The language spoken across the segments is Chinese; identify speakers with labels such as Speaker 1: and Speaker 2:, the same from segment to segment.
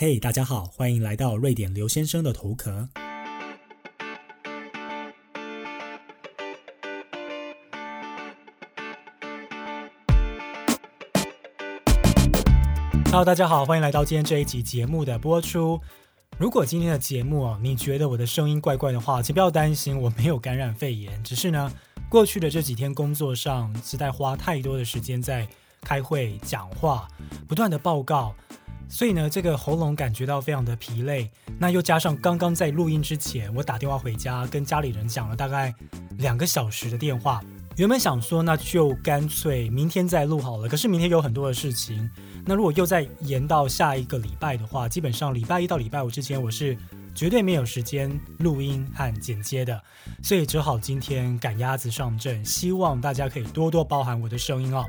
Speaker 1: 嘿，大家好，欢迎来到瑞典刘先生的头壳。Hello，大家好，欢迎来到今天这一集节目的播出。如果今天的节目哦，你觉得我的声音怪怪的话，请不要担心，我没有感染肺炎，只是呢，过去的这几天工作上实在花太多的时间在开会、讲话，不断的报告。所以呢，这个喉咙感觉到非常的疲累，那又加上刚刚在录音之前，我打电话回家跟家里人讲了大概两个小时的电话。原本想说那就干脆明天再录好了，可是明天有很多的事情。那如果又再延到下一个礼拜的话，基本上礼拜一到礼拜五之前，我是绝对没有时间录音和剪接的，所以只好今天赶鸭子上阵。希望大家可以多多包涵我的声音哦。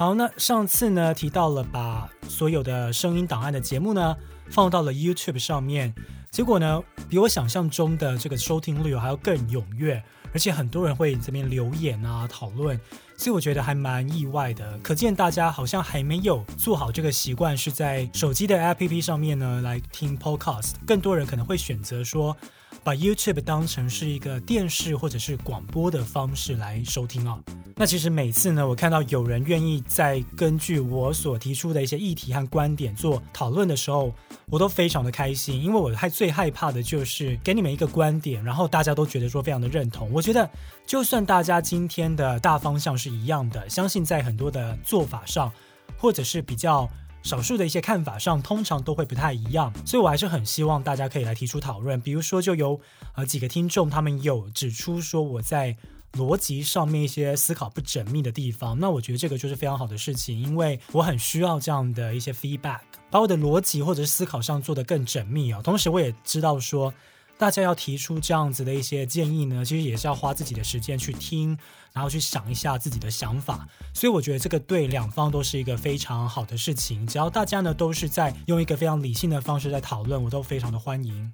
Speaker 1: 好，那上次呢提到了把所有的声音档案的节目呢放到了 YouTube 上面，结果呢比我想象中的这个收听率还要更踊跃，而且很多人会这边留言啊讨论，所以我觉得还蛮意外的。可见大家好像还没有做好这个习惯，是在手机的 APP 上面呢来听 Podcast，更多人可能会选择说。把 YouTube 当成是一个电视或者是广播的方式来收听啊。那其实每次呢，我看到有人愿意在根据我所提出的一些议题和观点做讨论的时候，我都非常的开心，因为我害最害怕的就是给你们一个观点，然后大家都觉得说非常的认同。我觉得就算大家今天的大方向是一样的，相信在很多的做法上，或者是比较。少数的一些看法上，通常都会不太一样，所以我还是很希望大家可以来提出讨论。比如说，就有呃几个听众，他们有指出说我在逻辑上面一些思考不缜密的地方，那我觉得这个就是非常好的事情，因为我很需要这样的一些 feedback，把我的逻辑或者是思考上做得更缜密啊。同时，我也知道说。大家要提出这样子的一些建议呢，其实也是要花自己的时间去听，然后去想一下自己的想法。所以我觉得这个对两方都是一个非常好的事情。只要大家呢都是在用一个非常理性的方式在讨论，我都非常的欢迎。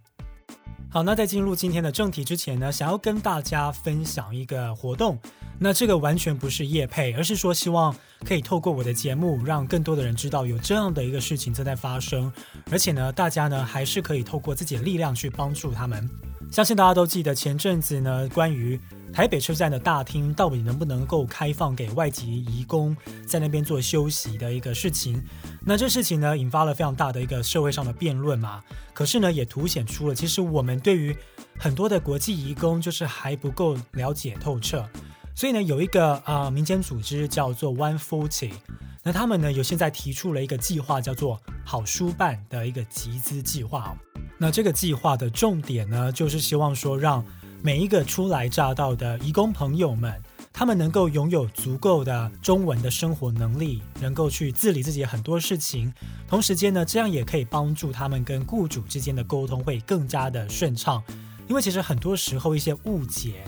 Speaker 1: 好，那在进入今天的正题之前呢，想要跟大家分享一个活动。那这个完全不是业配，而是说希望可以透过我的节目，让更多的人知道有这样的一个事情正在发生，而且呢，大家呢还是可以透过自己的力量去帮助他们。相信大家都记得前阵子呢，关于台北车站的大厅到底能不能够开放给外籍移工在那边做休息的一个事情。那这事情呢，引发了非常大的一个社会上的辩论嘛。可是呢，也凸显出了其实我们对于很多的国际移工就是还不够了解透彻。所以呢，有一个啊民间组织叫做 One Forty，那他们呢有现在提出了一个计划，叫做好书办的一个集资计划。那这个计划的重点呢，就是希望说让每一个初来乍到的义工朋友们，他们能够拥有足够的中文的生活能力，能够去自理自己很多事情。同时间呢，这样也可以帮助他们跟雇主之间的沟通会更加的顺畅。因为其实很多时候一些误解。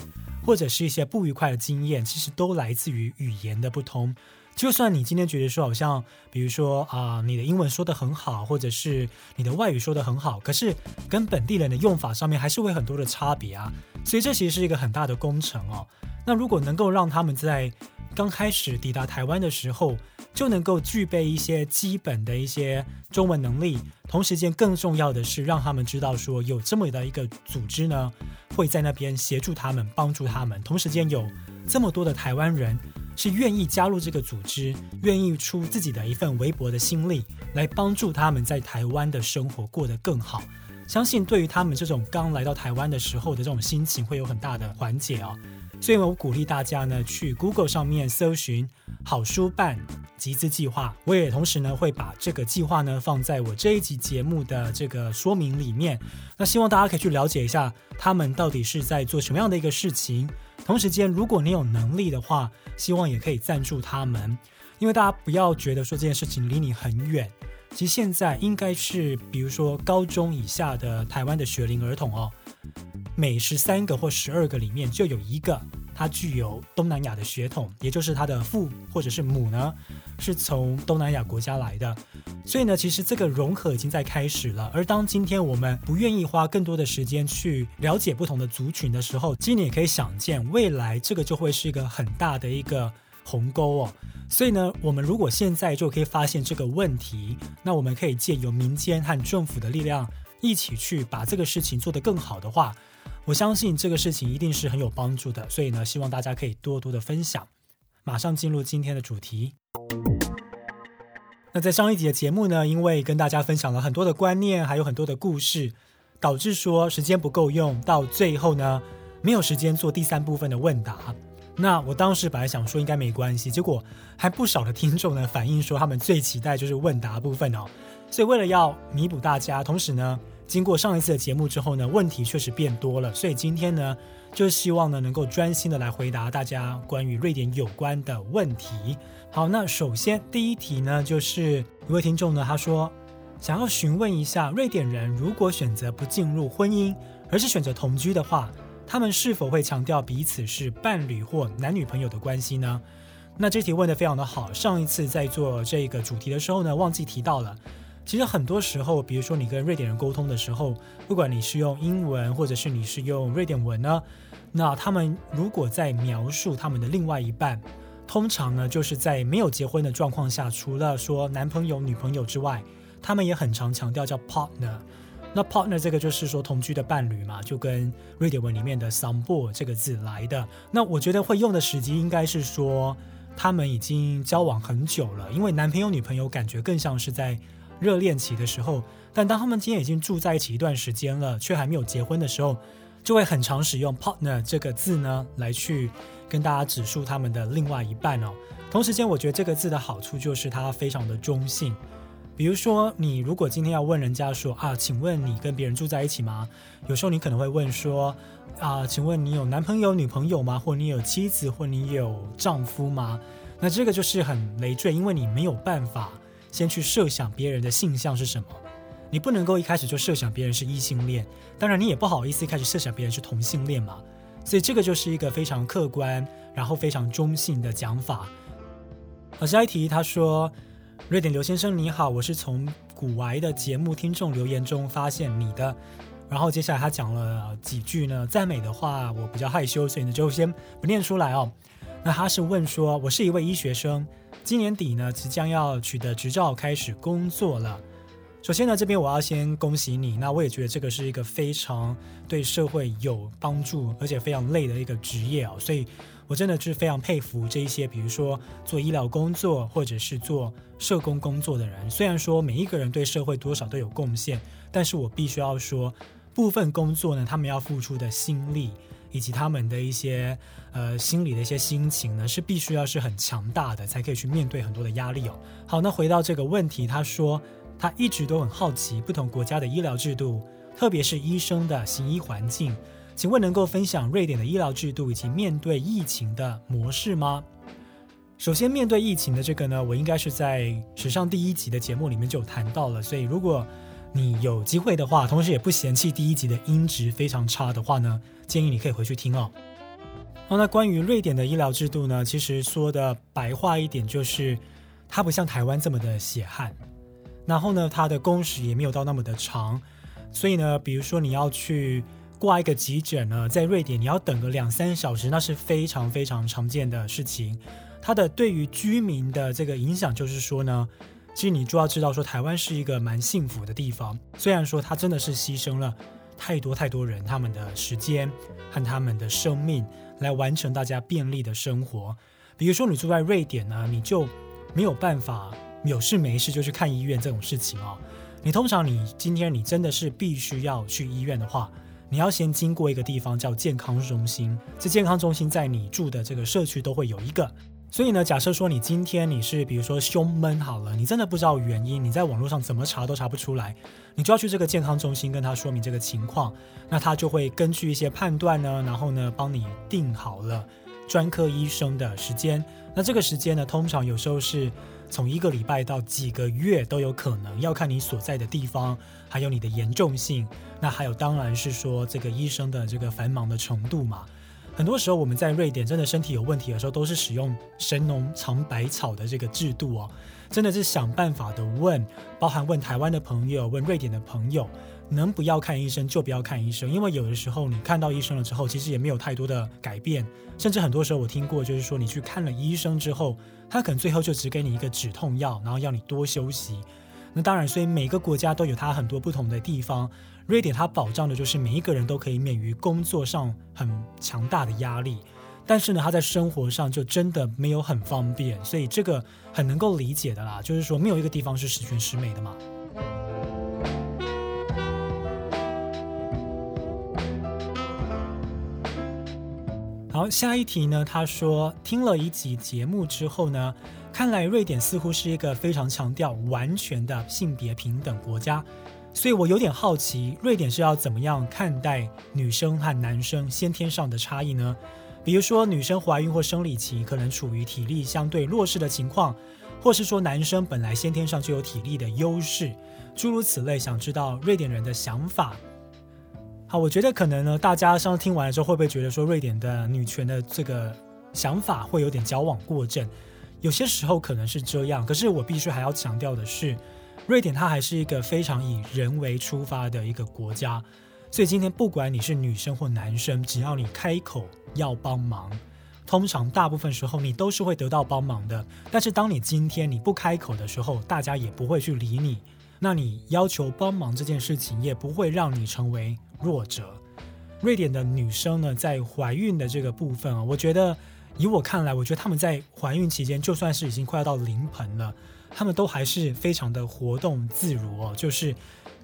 Speaker 1: 或者是一些不愉快的经验，其实都来自于语言的不同。就算你今天觉得说，好像比如说啊，你的英文说的很好，或者是你的外语说的很好，可是跟本地人的用法上面还是会很多的差别啊。所以这其实是一个很大的工程哦。那如果能够让他们在刚开始抵达台湾的时候，就能够具备一些基本的一些中文能力，同时间更重要的是让他们知道说有这么的一个组织呢，会在那边协助他们、帮助他们，同时间有这么多的台湾人是愿意加入这个组织，愿意出自己的一份微薄的心力来帮助他们在台湾的生活过得更好。相信对于他们这种刚来到台湾的时候的这种心情会有很大的缓解哦。所以我鼓励大家呢去 Google 上面搜寻好书办。集资计划，我也同时呢会把这个计划呢放在我这一集节目的这个说明里面。那希望大家可以去了解一下他们到底是在做什么样的一个事情。同时间，如果你有能力的话，希望也可以赞助他们。因为大家不要觉得说这件事情离你很远，其实现在应该是比如说高中以下的台湾的学龄儿童哦，每十三个或十二个里面就有一个。他具有东南亚的血统，也就是他的父或者是母呢，是从东南亚国家来的。所以呢，其实这个融合已经在开始了。而当今天我们不愿意花更多的时间去了解不同的族群的时候，其实你也可以想见，未来这个就会是一个很大的一个鸿沟哦。所以呢，我们如果现在就可以发现这个问题，那我们可以借由民间和政府的力量一起去把这个事情做得更好的话，我相信这个事情一定是很有帮助的。所以呢，希望大家可以多多的分享。马上进入今天的主题。那在上一集的节目呢，因为跟大家分享了很多的观念，还有很多的故事，导致说时间不够用，到最后呢，没有时间做第三部分的问答。那我当时本来想说应该没关系，结果还不少的听众呢反映说他们最期待就是问答部分哦。所以为了要弥补大家，同时呢，经过上一次的节目之后呢，问题确实变多了，所以今天呢，就希望呢能够专心的来回答大家关于瑞典有关的问题。好，那首先第一题呢，就是一位听众呢，他说想要询问一下，瑞典人如果选择不进入婚姻，而是选择同居的话，他们是否会强调彼此是伴侣或男女朋友的关系呢？那这题问的非常的好。上一次在做这个主题的时候呢，忘记提到了。其实很多时候，比如说你跟瑞典人沟通的时候，不管你是用英文，或者是你是用瑞典文呢，那他们如果在描述他们的另外一半。通常呢，就是在没有结婚的状况下，除了说男朋友、女朋友之外，他们也很常强调叫 partner。那 partner 这个就是说同居的伴侣嘛，就跟瑞典文里面的 sambo 这个字来的。那我觉得会用的时机应该是说他们已经交往很久了，因为男朋友、女朋友感觉更像是在热恋期的时候。但当他们今天已经住在一起一段时间了，却还没有结婚的时候，就会很常使用 partner 这个字呢来去。跟大家指述他们的另外一半哦。同时间，我觉得这个字的好处就是它非常的中性。比如说，你如果今天要问人家说啊，请问你跟别人住在一起吗？有时候你可能会问说啊，请问你有男朋友、女朋友吗？或你有妻子，或你有丈夫吗？那这个就是很累赘，因为你没有办法先去设想别人的性向是什么，你不能够一开始就设想别人是异性恋，当然你也不好意思一开始设想别人是同性恋嘛。所以这个就是一个非常客观，然后非常中性的讲法。好，下一题，他说：“瑞典刘先生你好，我是从古玩的节目听众留言中发现你的。”然后接下来他讲了几句呢，赞美的话，我比较害羞，所以呢就先不念出来哦。那他是问说：“我是一位医学生，今年底呢即将要取得执照，开始工作了。”首先呢，这边我要先恭喜你。那我也觉得这个是一个非常对社会有帮助，而且非常累的一个职业哦。所以我真的是非常佩服这一些，比如说做医疗工作或者是做社工工作的人。虽然说每一个人对社会多少都有贡献，但是我必须要说，部分工作呢，他们要付出的心力以及他们的一些呃心理的一些心情呢，是必须要是很强大的，才可以去面对很多的压力哦。好，那回到这个问题，他说。他一直都很好奇不同国家的医疗制度，特别是医生的行医环境。请问能够分享瑞典的医疗制度以及面对疫情的模式吗？首先，面对疫情的这个呢，我应该是在史上第一集的节目里面就谈到了。所以，如果你有机会的话，同时也不嫌弃第一集的音质非常差的话呢，建议你可以回去听哦。好，那关于瑞典的医疗制度呢，其实说的白话一点，就是它不像台湾这么的血汗。然后呢，它的工时也没有到那么的长，所以呢，比如说你要去挂一个急诊呢，在瑞典你要等个两三小时，那是非常非常常见的事情。它的对于居民的这个影响就是说呢，其实你就要知道说，台湾是一个蛮幸福的地方，虽然说它真的是牺牲了太多太多人他们的时间和他们的生命来完成大家便利的生活。比如说你住在瑞典呢，你就没有办法。有事没事就去看医院这种事情哦，你通常你今天你真的是必须要去医院的话，你要先经过一个地方叫健康中心，这健康中心在你住的这个社区都会有一个。所以呢，假设说你今天你是比如说胸闷好了，你真的不知道原因，你在网络上怎么查都查不出来，你就要去这个健康中心跟他说明这个情况，那他就会根据一些判断呢，然后呢帮你定好了专科医生的时间。那这个时间呢，通常有时候是。从一个礼拜到几个月都有可能，要看你所在的地方，还有你的严重性。那还有，当然是说这个医生的这个繁忙的程度嘛。很多时候我们在瑞典真的身体有问题的时候，都是使用神农尝百草的这个制度哦，真的是想办法的问，包含问台湾的朋友，问瑞典的朋友，能不要看医生就不要看医生，因为有的时候你看到医生了之后，其实也没有太多的改变，甚至很多时候我听过，就是说你去看了医生之后，他可能最后就只给你一个止痛药，然后要你多休息。那当然，所以每个国家都有它很多不同的地方。瑞典它保障的就是每一个人都可以免于工作上很强大的压力，但是呢，他在生活上就真的没有很方便，所以这个很能够理解的啦，就是说没有一个地方是十全十美的嘛。好，下一题呢？他说听了一集节目之后呢，看来瑞典似乎是一个非常强调完全的性别平等国家，所以我有点好奇，瑞典是要怎么样看待女生和男生先天上的差异呢？比如说，女生怀孕或生理期可能处于体力相对弱势的情况，或是说男生本来先天上就有体力的优势，诸如此类。想知道瑞典人的想法。好，我觉得可能呢，大家上次听完了之后，会不会觉得说瑞典的女权的这个想法会有点矫枉过正？有些时候可能是这样，可是我必须还要强调的是，瑞典它还是一个非常以人为出发的一个国家，所以今天不管你是女生或男生，只要你开口要帮忙，通常大部分时候你都是会得到帮忙的。但是当你今天你不开口的时候，大家也不会去理你。那你要求帮忙这件事情也不会让你成为弱者。瑞典的女生呢，在怀孕的这个部分啊，我觉得以我看来，我觉得他们在怀孕期间，就算是已经快要到临盆了，他们都还是非常的活动自如哦，就是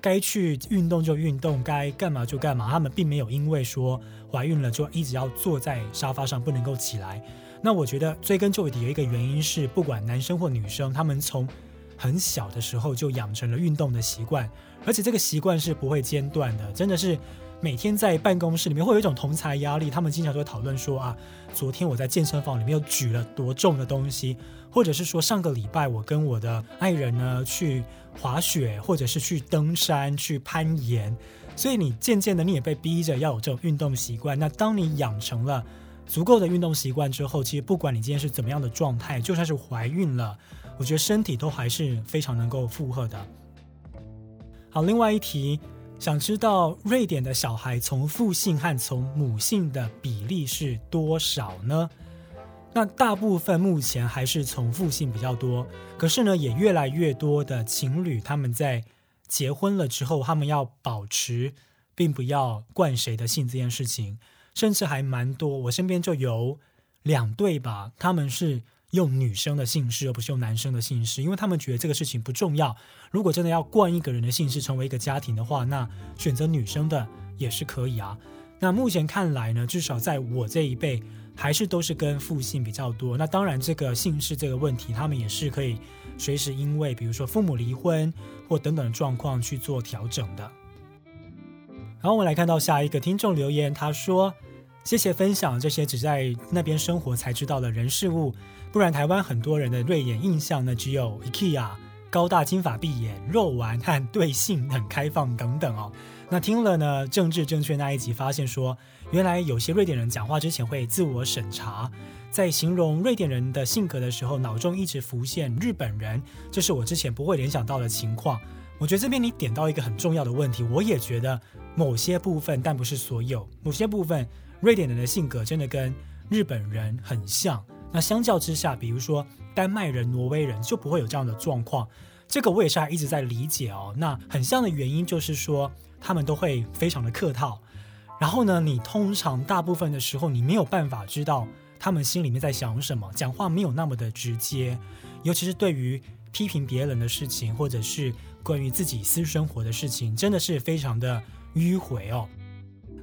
Speaker 1: 该去运动就运动，该干嘛就干嘛。他们并没有因为说怀孕了就一直要坐在沙发上不能够起来。那我觉得追根究底有一个原因是，不管男生或女生，他们从很小的时候就养成了运动的习惯，而且这个习惯是不会间断的。真的是每天在办公室里面会有一种同才压力，他们经常都会讨论说啊，昨天我在健身房里面又举了多重的东西，或者是说上个礼拜我跟我的爱人呢去滑雪，或者是去登山、去攀岩。所以你渐渐的你也被逼着要有这种运动习惯。那当你养成了足够的运动习惯之后，其实不管你今天是怎么样的状态，就算是怀孕了。我觉得身体都还是非常能够负荷的。好，另外一题，想知道瑞典的小孩从父性和从母性的比例是多少呢？那大部分目前还是从父性比较多，可是呢，也越来越多的情侣他们在结婚了之后，他们要保持并不要惯谁的姓这件事情，甚至还蛮多。我身边就有两对吧，他们是。用女生的姓氏，而不是用男生的姓氏，因为他们觉得这个事情不重要。如果真的要冠一个人的姓氏成为一个家庭的话，那选择女生的也是可以啊。那目前看来呢，至少在我这一辈，还是都是跟父姓比较多。那当然，这个姓氏这个问题，他们也是可以随时因为比如说父母离婚或等等的状况去做调整的。然后我们来看到下一个听众留言，他说：“谢谢分享这些只在那边生活才知道的人事物。”不然，台湾很多人的瑞典印象呢，只有 IKEA、高大金发碧眼、肉丸和对性很开放等等哦。那听了呢，政治正确那一集，发现说，原来有些瑞典人讲话之前会自我审查，在形容瑞典人的性格的时候，脑中一直浮现日本人，这是我之前不会联想到的情况。我觉得这边你点到一个很重要的问题，我也觉得某些部分，但不是所有，某些部分瑞典人的性格真的跟日本人很像。那相较之下，比如说丹麦人、挪威人就不会有这样的状况。这个我也是还一直在理解哦。那很像的原因就是说，他们都会非常的客套。然后呢，你通常大部分的时候，你没有办法知道他们心里面在想什么，讲话没有那么的直接。尤其是对于批评别人的事情，或者是关于自己私生活的事情，真的是非常的迂回哦。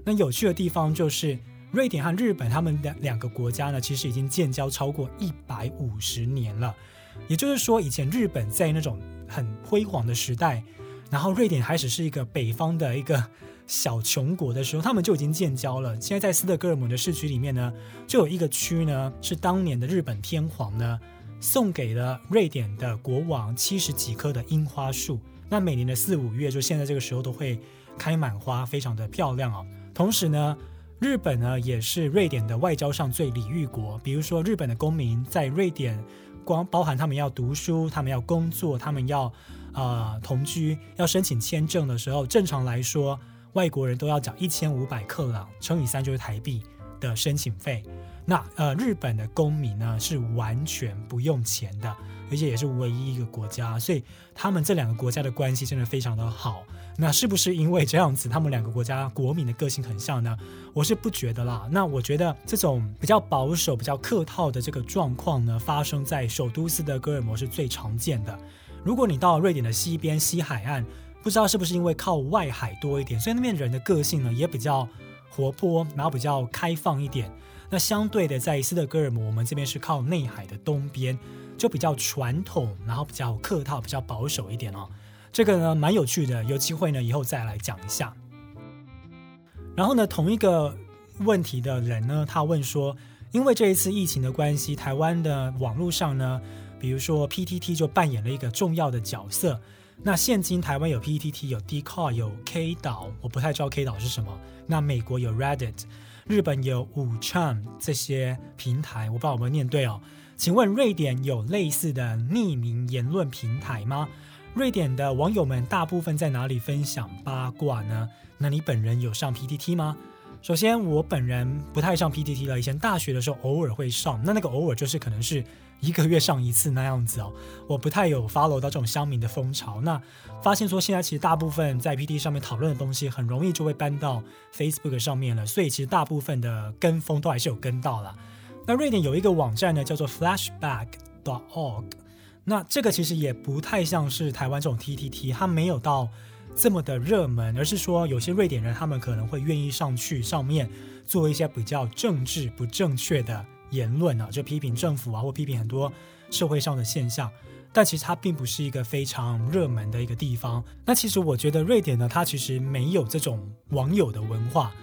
Speaker 1: 那有趣的地方就是。瑞典和日本，他们的两个国家呢，其实已经建交超过一百五十年了。也就是说，以前日本在那种很辉煌的时代，然后瑞典开始是一个北方的一个小穷国的时候，他们就已经建交了。现在在斯德哥尔摩的市区里面呢，就有一个区呢，是当年的日本天皇呢送给了瑞典的国王七十几棵的樱花树。那每年的四五月，就现在这个时候都会开满花，非常的漂亮哦。同时呢。日本呢，也是瑞典的外交上最礼遇国。比如说，日本的公民在瑞典，光包含他们要读书，他们要工作，他们要呃同居要申请签证的时候，正常来说外国人都要缴一千五百克朗乘以三就是台币的申请费。那呃日本的公民呢是完全不用钱的，而且也是唯一一个国家，所以他们这两个国家的关系真的非常的好。那是不是因为这样子，他们两个国家国民的个性很像呢？我是不觉得啦。那我觉得这种比较保守、比较客套的这个状况呢，发生在首都斯德哥尔摩是最常见的。如果你到瑞典的西边西海岸，不知道是不是因为靠外海多一点，所以那边人的个性呢也比较活泼，然后比较开放一点。那相对的，在斯德哥尔摩，我们这边是靠内海的东边，就比较传统，然后比较客套、比较保守一点哦。这个呢蛮有趣的，有机会呢以后再来讲一下。然后呢，同一个问题的人呢，他问说，因为这一次疫情的关系，台湾的网络上呢，比如说 PTT 就扮演了一个重要的角色。那现今台湾有 PTT，有 d c a r 有 K 岛，我不太知道 K 岛是什么。那美国有 Reddit，日本有五昌这些平台，我不知道有没有念对哦。请问瑞典有类似的匿名言论平台吗？瑞典的网友们大部分在哪里分享八卦呢？那你本人有上 PTT 吗？首先，我本人不太上 PTT 了。以前大学的时候偶尔会上，那那个偶尔就是可能是一个月上一次那样子哦。我不太有 follow 到这种乡民的风潮。那发现说现在其实大部分在 PTT 上面讨论的东西，很容易就会搬到 Facebook 上面了。所以其实大部分的跟风都还是有跟到了。那瑞典有一个网站呢，叫做 Flashback.org。那这个其实也不太像是台湾这种 T T T，它没有到这么的热门，而是说有些瑞典人他们可能会愿意上去上面做一些比较政治不正确的言论啊，就批评政府啊，或批评很多社会上的现象。但其实它并不是一个非常热门的一个地方。那其实我觉得瑞典呢，它其实没有这种网友的文化，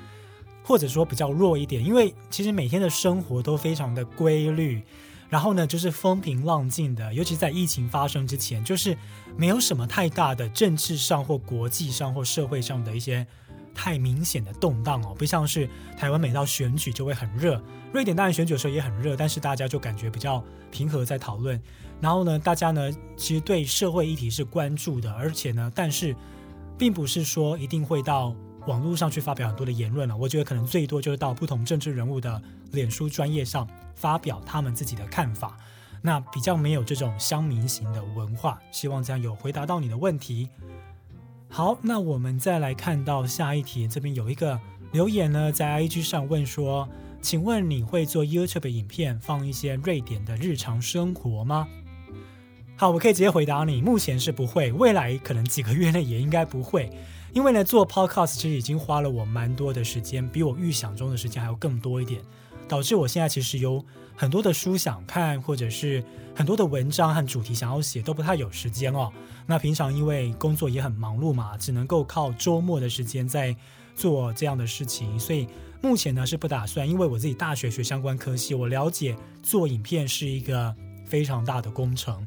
Speaker 1: 或者说比较弱一点，因为其实每天的生活都非常的规律。然后呢，就是风平浪静的，尤其在疫情发生之前，就是没有什么太大的政治上或国际上或社会上的一些太明显的动荡哦，不像是台湾每到选举就会很热，瑞典当然选举的时候也很热，但是大家就感觉比较平和在讨论。然后呢，大家呢其实对社会议题是关注的，而且呢，但是并不是说一定会到网络上去发表很多的言论了。我觉得可能最多就是到不同政治人物的脸书专业上。发表他们自己的看法，那比较没有这种乡民型的文化。希望这样有回答到你的问题。好，那我们再来看到下一题，这边有一个留言呢，在 IG 上问说：“请问你会做 YouTube 影片，放一些瑞典的日常生活吗？”好，我可以直接回答你，目前是不会，未来可能几个月内也应该不会，因为呢，做 Podcast 其实已经花了我蛮多的时间，比我预想中的时间还要更多一点。导致我现在其实有很多的书想看，或者是很多的文章和主题想要写，都不太有时间哦。那平常因为工作也很忙碌嘛，只能够靠周末的时间在做这样的事情，所以目前呢是不打算。因为我自己大学学相关科系，我了解做影片是一个非常大的工程。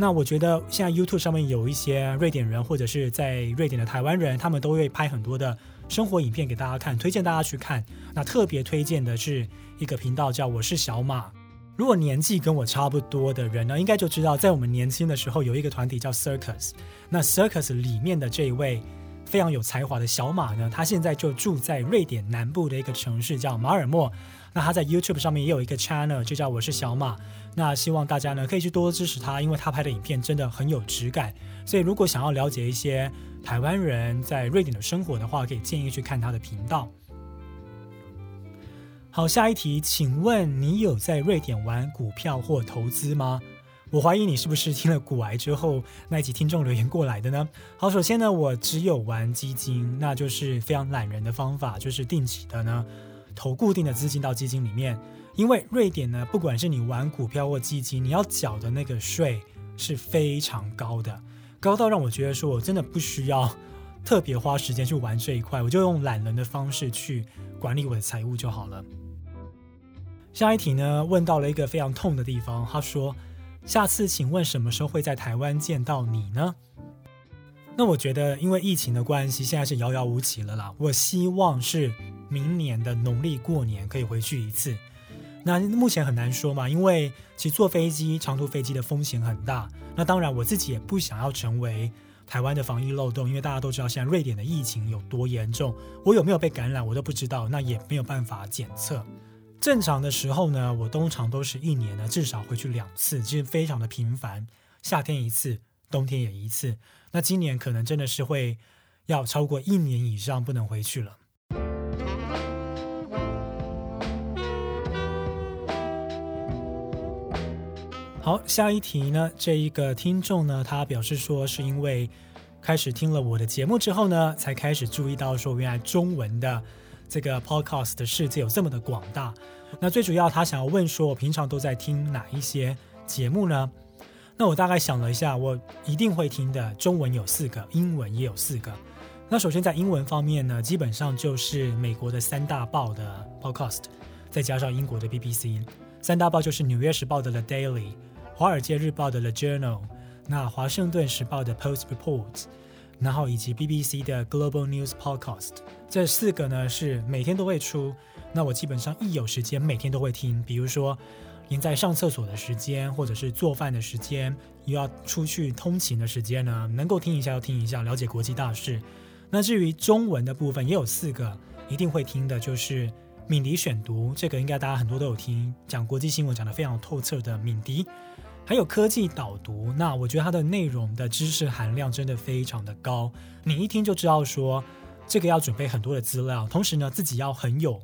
Speaker 1: 那我觉得现在 YouTube 上面有一些瑞典人，或者是在瑞典的台湾人，他们都会拍很多的。生活影片给大家看，推荐大家去看。那特别推荐的是一个频道，叫我是小马。如果年纪跟我差不多的人呢，应该就知道，在我们年轻的时候有一个团体叫 Circus。那 Circus 里面的这一位非常有才华的小马呢，他现在就住在瑞典南部的一个城市叫马尔默。那他在 YouTube 上面也有一个 channel，就叫我是小马。那希望大家呢可以去多多支持他，因为他拍的影片真的很有质感。所以如果想要了解一些台湾人在瑞典的生活的话，可以建议去看他的频道。好，下一题，请问你有在瑞典玩股票或投资吗？我怀疑你是不是听了股癌之后那一集听众留言过来的呢？好，首先呢，我只有玩基金，那就是非常懒人的方法，就是定期的呢投固定的资金到基金里面。因为瑞典呢，不管是你玩股票或基金，你要缴的那个税是非常高的。高到让我觉得说，我真的不需要特别花时间去玩这一块，我就用懒人的方式去管理我的财务就好了。下一题呢，问到了一个非常痛的地方，他说：“下次请问什么时候会在台湾见到你呢？”那我觉得，因为疫情的关系，现在是遥遥无期了啦。我希望是明年的农历过年可以回去一次。那目前很难说嘛，因为其实坐飞机长途飞机的风险很大。那当然我自己也不想要成为台湾的防疫漏洞，因为大家都知道现在瑞典的疫情有多严重，我有没有被感染我都不知道，那也没有办法检测。正常的时候呢，我通常都是一年呢至少回去两次，其实非常的频繁，夏天一次，冬天也一次。那今年可能真的是会要超过一年以上不能回去了。好，下一题呢？这一个听众呢，他表示说，是因为开始听了我的节目之后呢，才开始注意到说，原来中文的这个 podcast 的世界有这么的广大。那最主要，他想要问说，我平常都在听哪一些节目呢？那我大概想了一下，我一定会听的中文有四个，英文也有四个。那首先在英文方面呢，基本上就是美国的三大报的 podcast，再加上英国的 BBC。三大报就是《纽约时报》的 The Daily。《华尔街日报》的《The Journal》，那《华盛顿时报》的《Post Report，》，然后以及 BBC 的 Global News Podcast，这四个呢是每天都会出。那我基本上一有时间，每天都会听。比如说，您在上厕所的时间，或者是做饭的时间，又要出去通勤的时间呢，能够听一下就听一下，了解国际大事。那至于中文的部分，也有四个一定会听的，就是敏迪选读，这个应该大家很多都有听，讲国际新闻讲得非常透彻的敏迪。还有科技导读，那我觉得它的内容的知识含量真的非常的高，你一听就知道说这个要准备很多的资料，同时呢自己要很有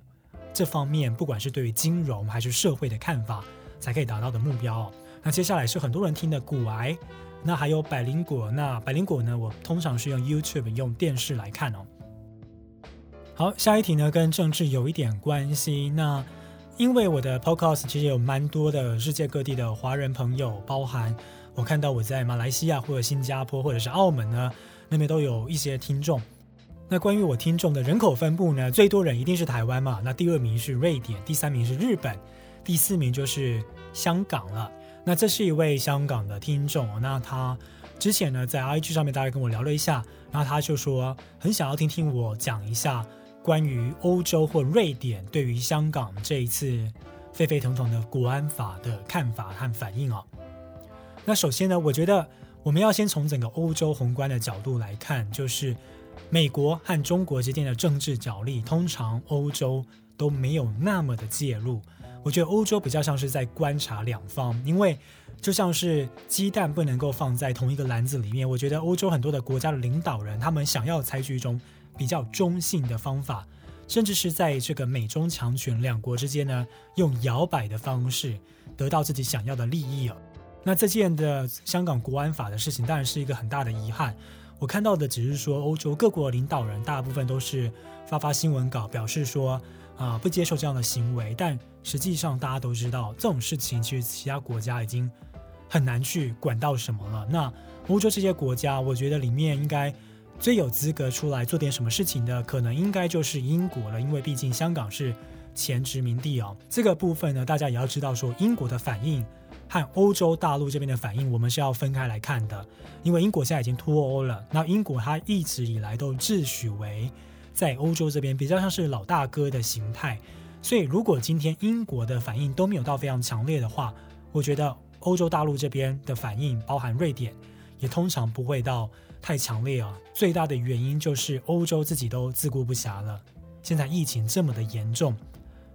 Speaker 1: 这方面，不管是对于金融还是社会的看法，才可以达到的目标。那接下来是很多人听的古癌，那还有百灵果，那百灵果呢，我通常是用 YouTube 用电视来看哦。好，下一题呢跟政治有一点关系，那。因为我的 podcast 其实有蛮多的世界各地的华人朋友，包含我看到我在马来西亚或者新加坡或者是澳门呢，那边都有一些听众。那关于我听众的人口分布呢，最多人一定是台湾嘛，那第二名是瑞典，第三名是日本，第四名就是香港了。那这是一位香港的听众，那他之前呢在 IG 上面大概跟我聊了一下，然后他就说很想要听听我讲一下。关于欧洲或瑞典对于香港这一次沸沸腾腾的国安法的看法和反应哦，那首先呢，我觉得我们要先从整个欧洲宏观的角度来看，就是美国和中国之间的政治角力，通常欧洲都没有那么的介入。我觉得欧洲比较像是在观察两方，因为就像是鸡蛋不能够放在同一个篮子里面。我觉得欧洲很多的国家的领导人，他们想要采取一种。比较中性的方法，甚至是在这个美中强权两国之间呢，用摇摆的方式得到自己想要的利益哦。那这件的香港国安法的事情，当然是一个很大的遗憾。我看到的只是说，欧洲各国领导人大部分都是发发新闻稿，表示说啊不接受这样的行为。但实际上大家都知道，这种事情其实其他国家已经很难去管到什么了。那欧洲这些国家，我觉得里面应该。最有资格出来做点什么事情的，可能应该就是英国了，因为毕竟香港是前殖民地哦。这个部分呢，大家也要知道，说英国的反应和欧洲大陆这边的反应，我们是要分开来看的。因为英国现在已经脱欧了，那英国它一直以来都自诩为在欧洲这边比较像是老大哥的形态，所以如果今天英国的反应都没有到非常强烈的话，我觉得欧洲大陆这边的反应，包含瑞典，也通常不会到。太强烈啊！最大的原因就是欧洲自己都自顾不暇了。现在疫情这么的严重，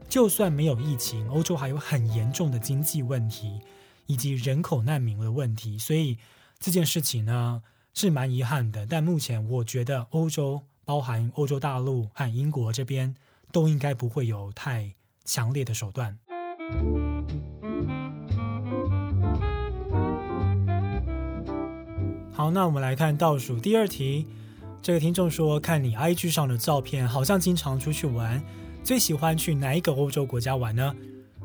Speaker 1: 就算没有疫情，欧洲还有很严重的经济问题以及人口难民的问题。所以这件事情呢是蛮遗憾的。但目前我觉得欧洲，包含欧洲大陆和英国这边，都应该不会有太强烈的手段。好，那我们来看倒数第二题。这个听众说，看你 IG 上的照片，好像经常出去玩，最喜欢去哪一个欧洲国家玩呢？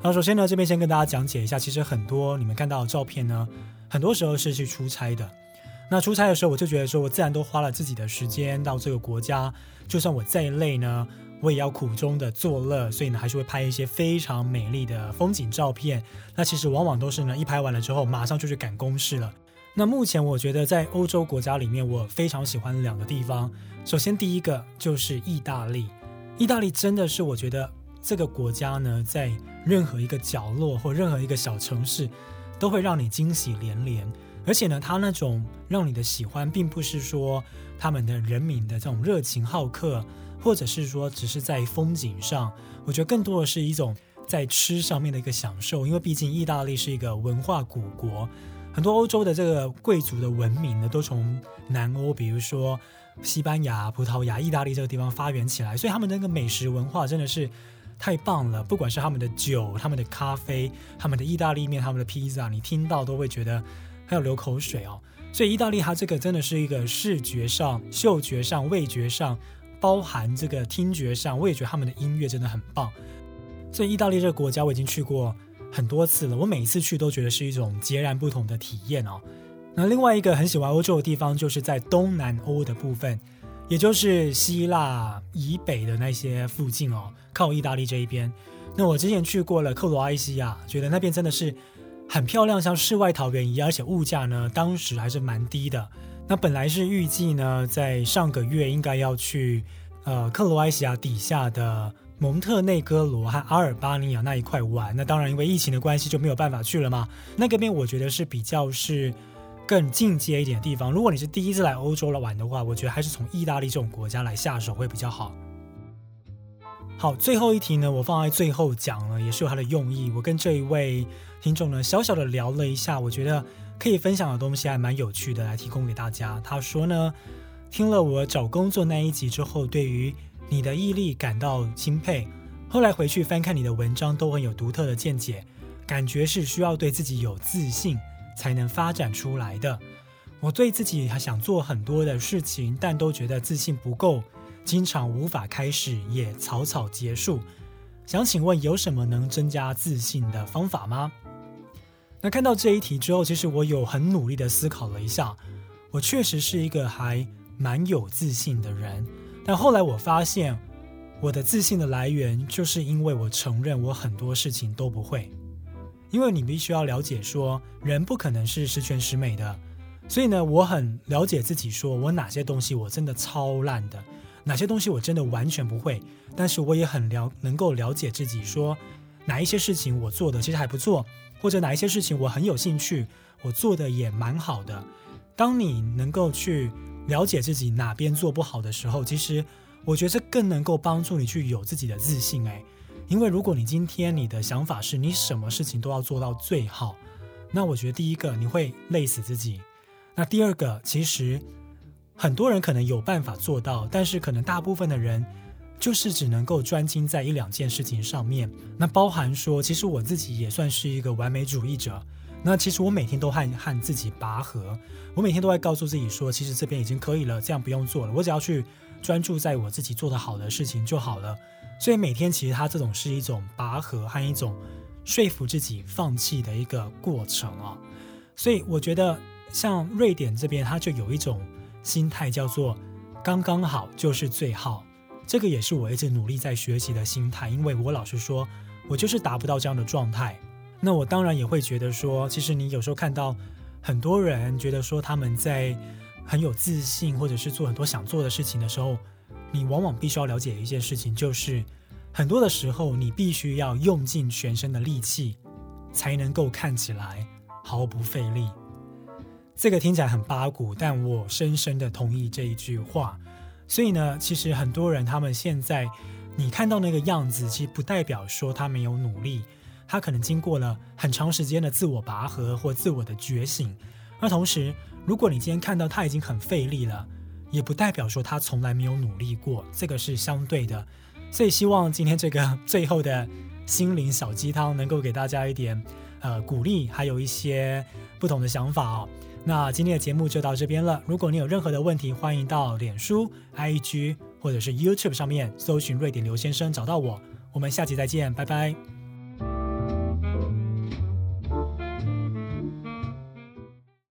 Speaker 1: 好，首先呢，这边先跟大家讲解一下，其实很多你们看到的照片呢，很多时候是去出差的。那出差的时候，我就觉得说，我自然都花了自己的时间到这个国家，就算我再累呢，我也要苦中的作乐，所以呢，还是会拍一些非常美丽的风景照片。那其实往往都是呢，一拍完了之后，马上就去赶公事了。那目前我觉得在欧洲国家里面，我非常喜欢两个地方。首先第一个就是意大利，意大利真的是我觉得这个国家呢，在任何一个角落或任何一个小城市，都会让你惊喜连连。而且呢，他那种让你的喜欢，并不是说他们的人民的这种热情好客，或者是说只是在风景上。我觉得更多的是一种在吃上面的一个享受。因为毕竟意大利是一个文化古国，很多欧洲的这个贵族的文明呢，都从南欧，比如说西班牙、葡萄牙、意大利这个地方发源起来，所以他们的那个美食文化真的是太棒了。不管是他们的酒、他们的咖啡、他们的意大利面、他们的披萨，你听到都会觉得。还有流口水哦，所以意大利它这个真的是一个视觉上、嗅觉上、味觉上，包含这个听觉上，我也觉得他们的音乐真的很棒。所以意大利这个国家我已经去过很多次了，我每一次去都觉得是一种截然不同的体验哦。那另外一个很喜欢欧洲的地方，就是在东南欧的部分，也就是希腊以北的那些附近哦，靠意大利这一边。那我之前去过了克罗埃西亚，觉得那边真的是。很漂亮，像世外桃源一样，而且物价呢，当时还是蛮低的。那本来是预计呢，在上个月应该要去呃克罗埃西亚底下的蒙特内哥罗和阿尔巴尼亚那一块玩。那当然因为疫情的关系就没有办法去了嘛。那个边我觉得是比较是更进阶一点的地方。如果你是第一次来欧洲来玩的话，我觉得还是从意大利这种国家来下手会比较好。好，最后一题呢，我放在最后讲了，也是有它的用意。我跟这一位听众呢，小小的聊了一下，我觉得可以分享的东西还蛮有趣的，来提供给大家。他说呢，听了我找工作那一集之后，对于你的毅力感到钦佩。后来回去翻看你的文章，都很有独特的见解，感觉是需要对自己有自信才能发展出来的。我对自己还想做很多的事情，但都觉得自信不够。经常无法开始，也草草结束。想请问有什么能增加自信的方法吗？那看到这一题之后，其实我有很努力的思考了一下。我确实是一个还蛮有自信的人，但后来我发现，我的自信的来源就是因为我承认我很多事情都不会。因为你必须要了解，说人不可能是十全十美的，所以呢，我很了解自己，说我哪些东西我真的超烂的。哪些东西我真的完全不会，但是我也很了能够了解自己，说哪一些事情我做的其实还不错，或者哪一些事情我很有兴趣，我做的也蛮好的。当你能够去了解自己哪边做不好的时候，其实我觉得这更能够帮助你去有自己的自信。诶，因为如果你今天你的想法是你什么事情都要做到最好，那我觉得第一个你会累死自己，那第二个其实。很多人可能有办法做到，但是可能大部分的人就是只能够专精在一两件事情上面。那包含说，其实我自己也算是一个完美主义者。那其实我每天都和和自己拔河，我每天都在告诉自己说，其实这边已经可以了，这样不用做了，我只要去专注在我自己做的好的事情就好了。所以每天其实它这种是一种拔河和一种说服自己放弃的一个过程啊。所以我觉得像瑞典这边，它就有一种。心态叫做刚刚好就是最好，这个也是我一直努力在学习的心态。因为我老实说，我就是达不到这样的状态。那我当然也会觉得说，其实你有时候看到很多人觉得说他们在很有自信，或者是做很多想做的事情的时候，你往往必须要了解一件事情，就是很多的时候你必须要用尽全身的力气，才能够看起来毫不费力。这个听起来很八股，但我深深的同意这一句话。所以呢，其实很多人他们现在你看到那个样子，其实不代表说他没有努力，他可能经过了很长时间的自我拔河或自我的觉醒。而同时，如果你今天看到他已经很费力了，也不代表说他从来没有努力过，这个是相对的。所以希望今天这个最后的心灵小鸡汤能够给大家一点呃鼓励，还有一些不同的想法哦。那今天的节目就到这边了。如果你有任何的问题，欢迎到脸书、IG 或者是 YouTube 上面搜寻“瑞典刘先生”找到我。我们下期再见，拜拜。